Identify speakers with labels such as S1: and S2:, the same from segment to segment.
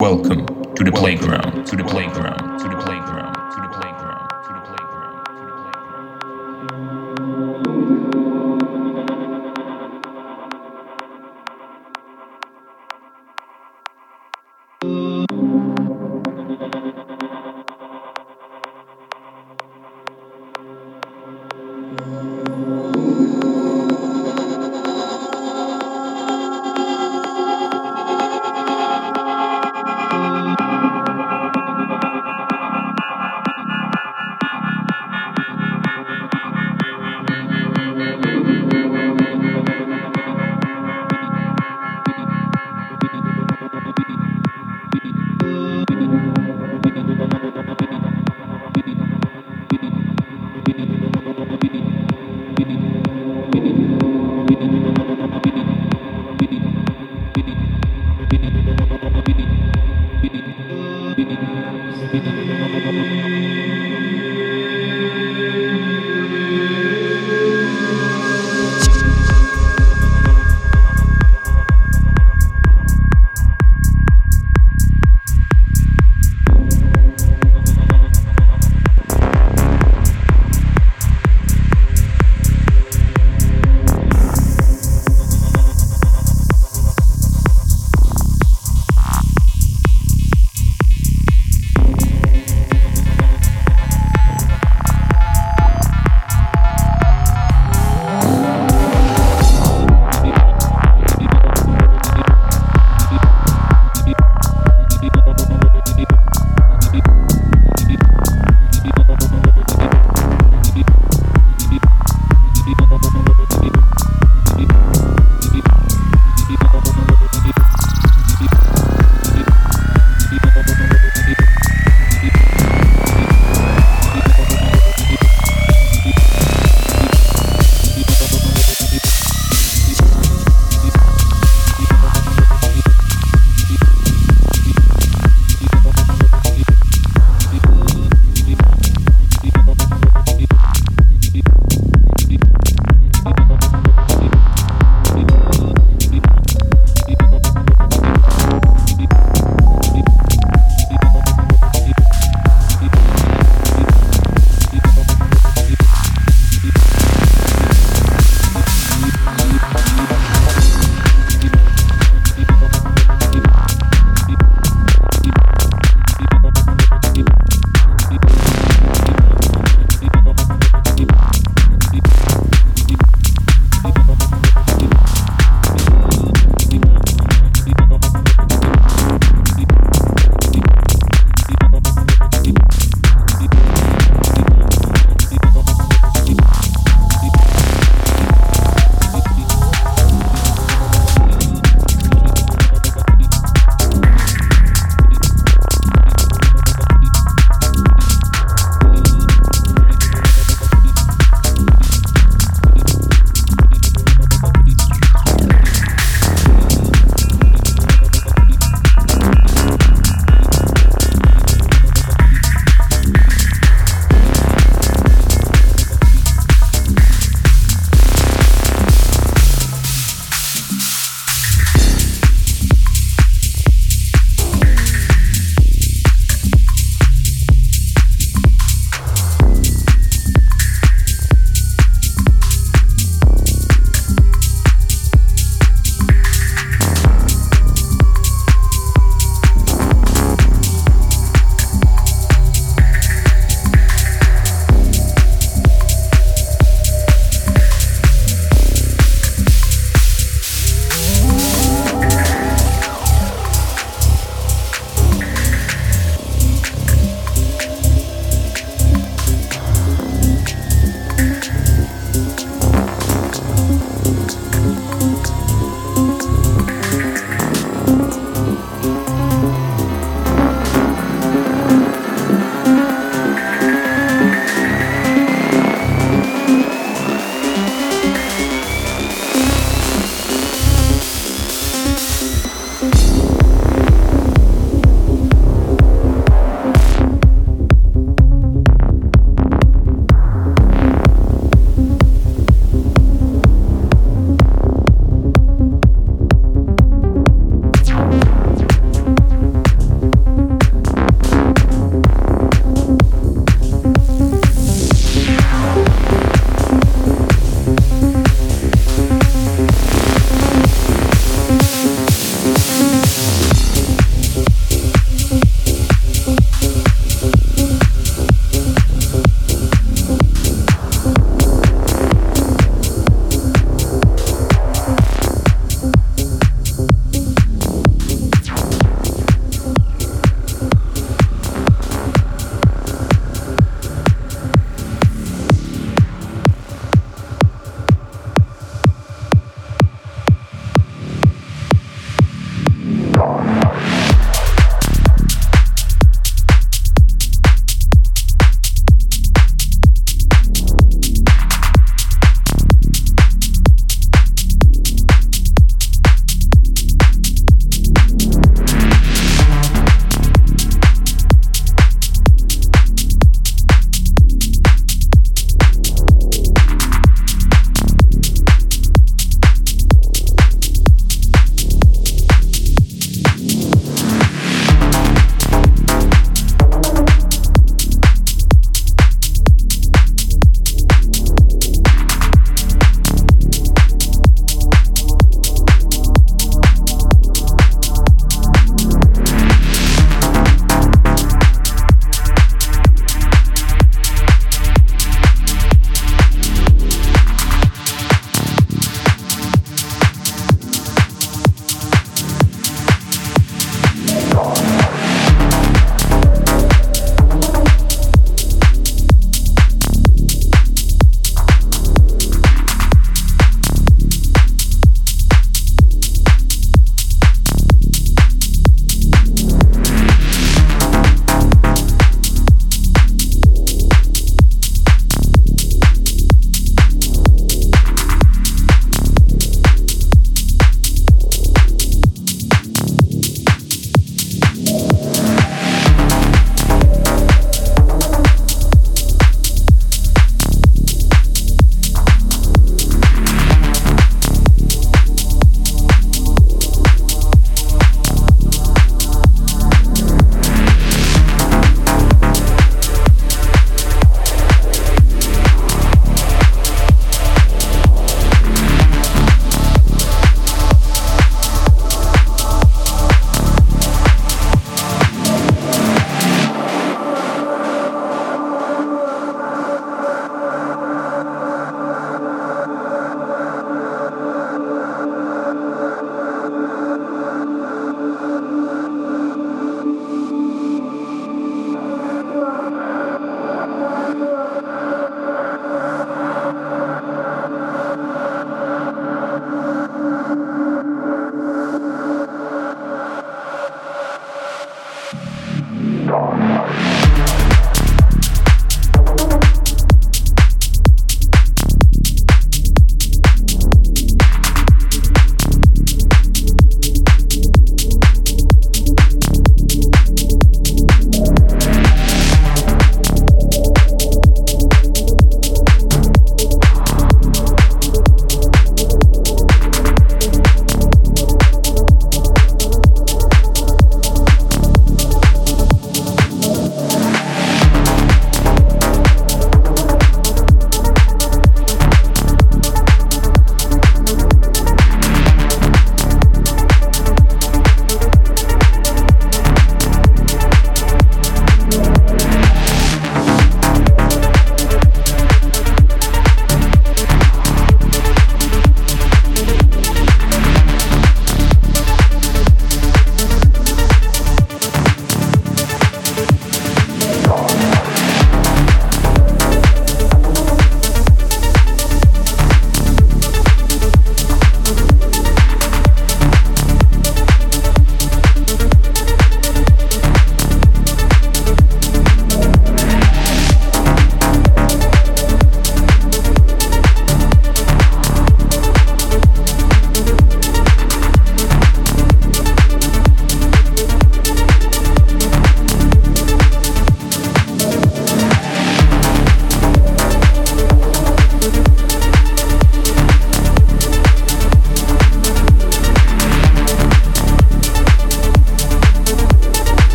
S1: Welcome to the playground, to the playground, to the playground,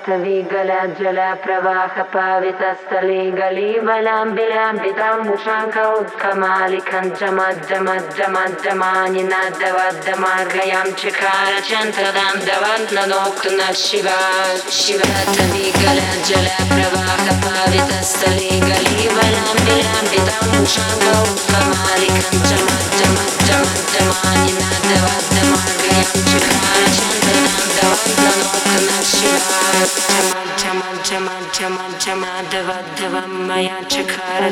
S2: जलप्रवाहपावितस्थले गलीबलाम्बिलाम्बिताम्बुशाङ्कौ उत्कमालिकञ्जमज्जमज्जमज्जमानि नादवद्दमार्गयां चकारचन्द्रदां दवन्ननोक्तु न शिवा शिवतवि गलजलप्रवाहपावितस्थले गलीबलाम्बिलाम्बिताम्बुशाङ्कौ उत्कमालिकञ्जमज्जमज्जमज्जमानि नादवद्दमार्गयां चकारचन्द्रदां दवन्ननोक्तु धं मया चकार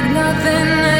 S3: like nothing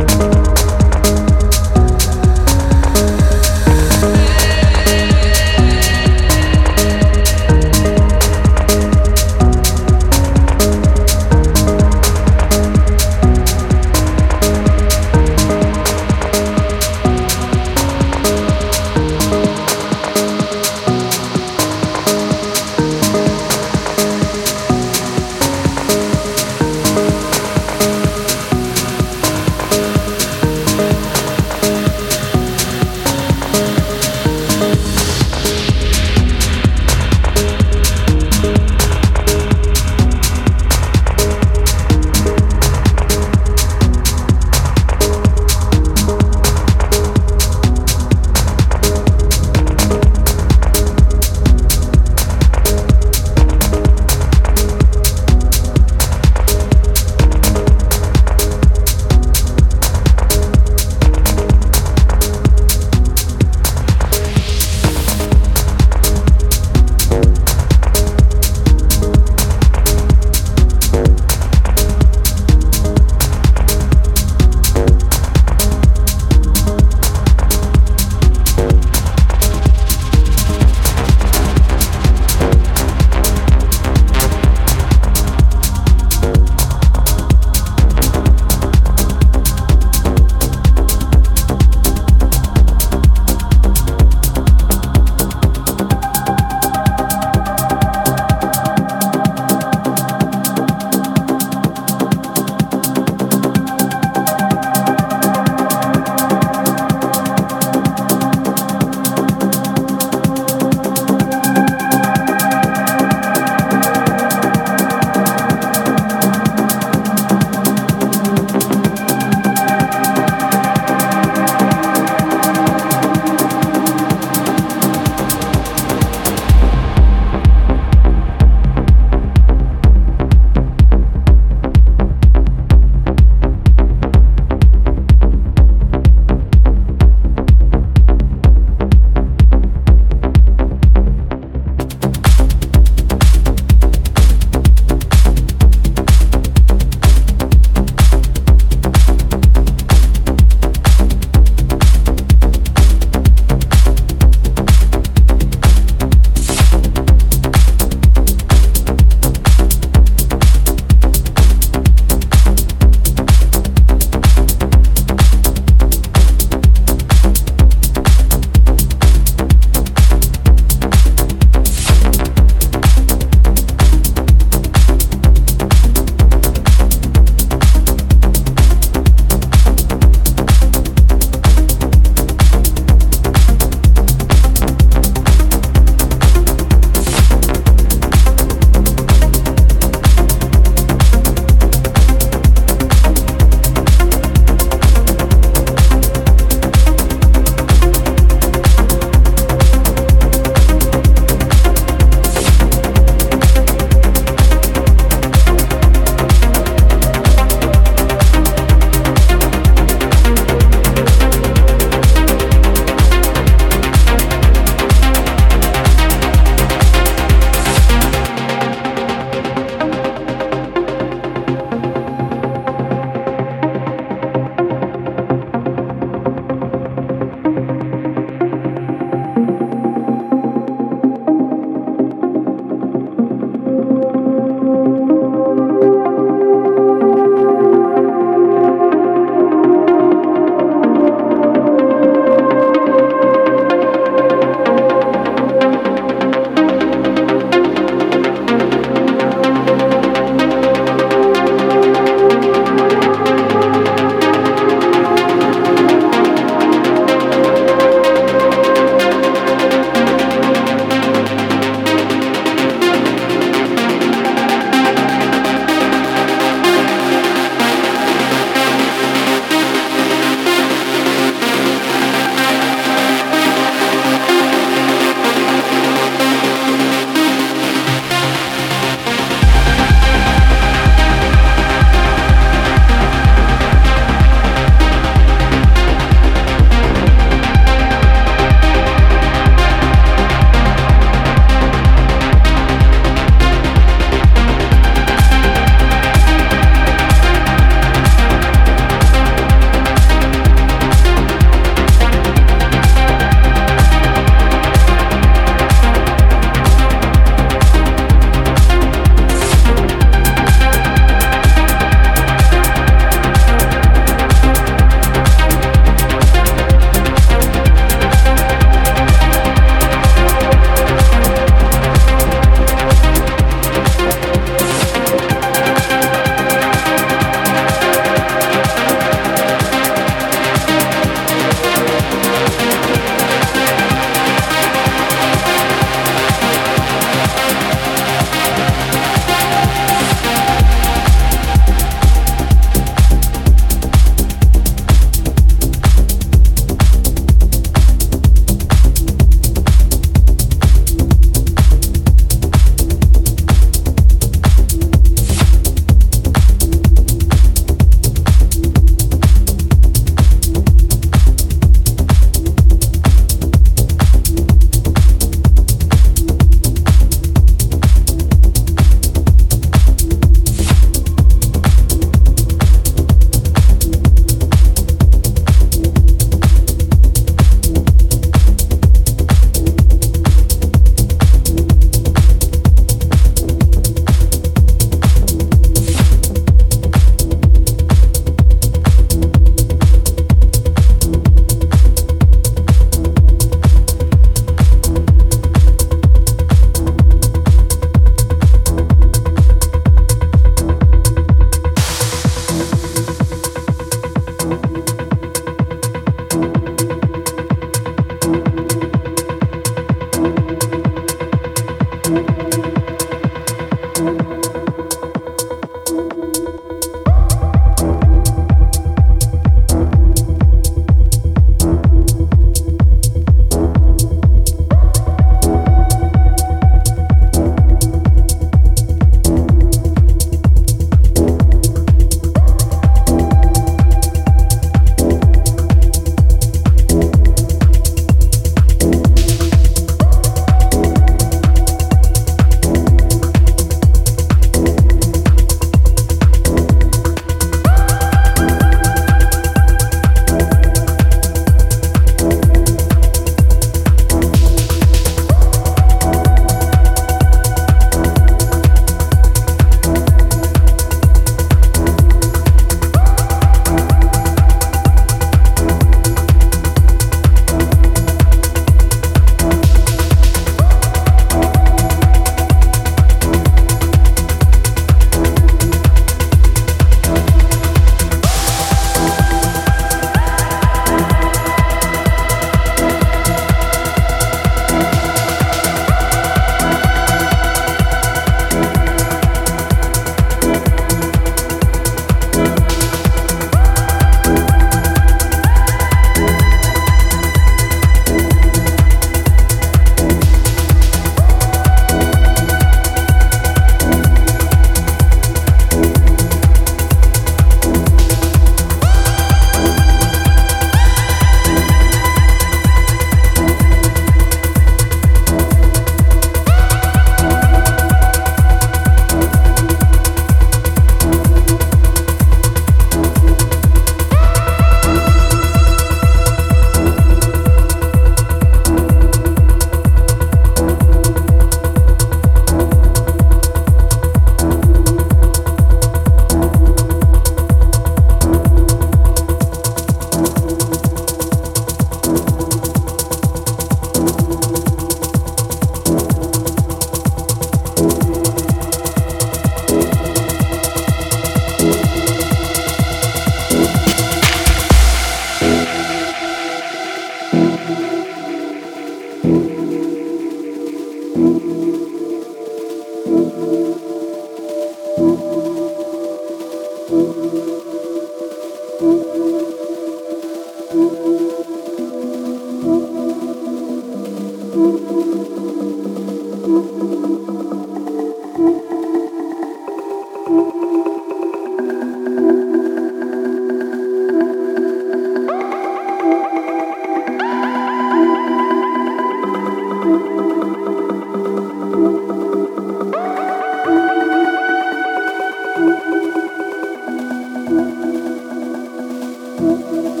S2: Música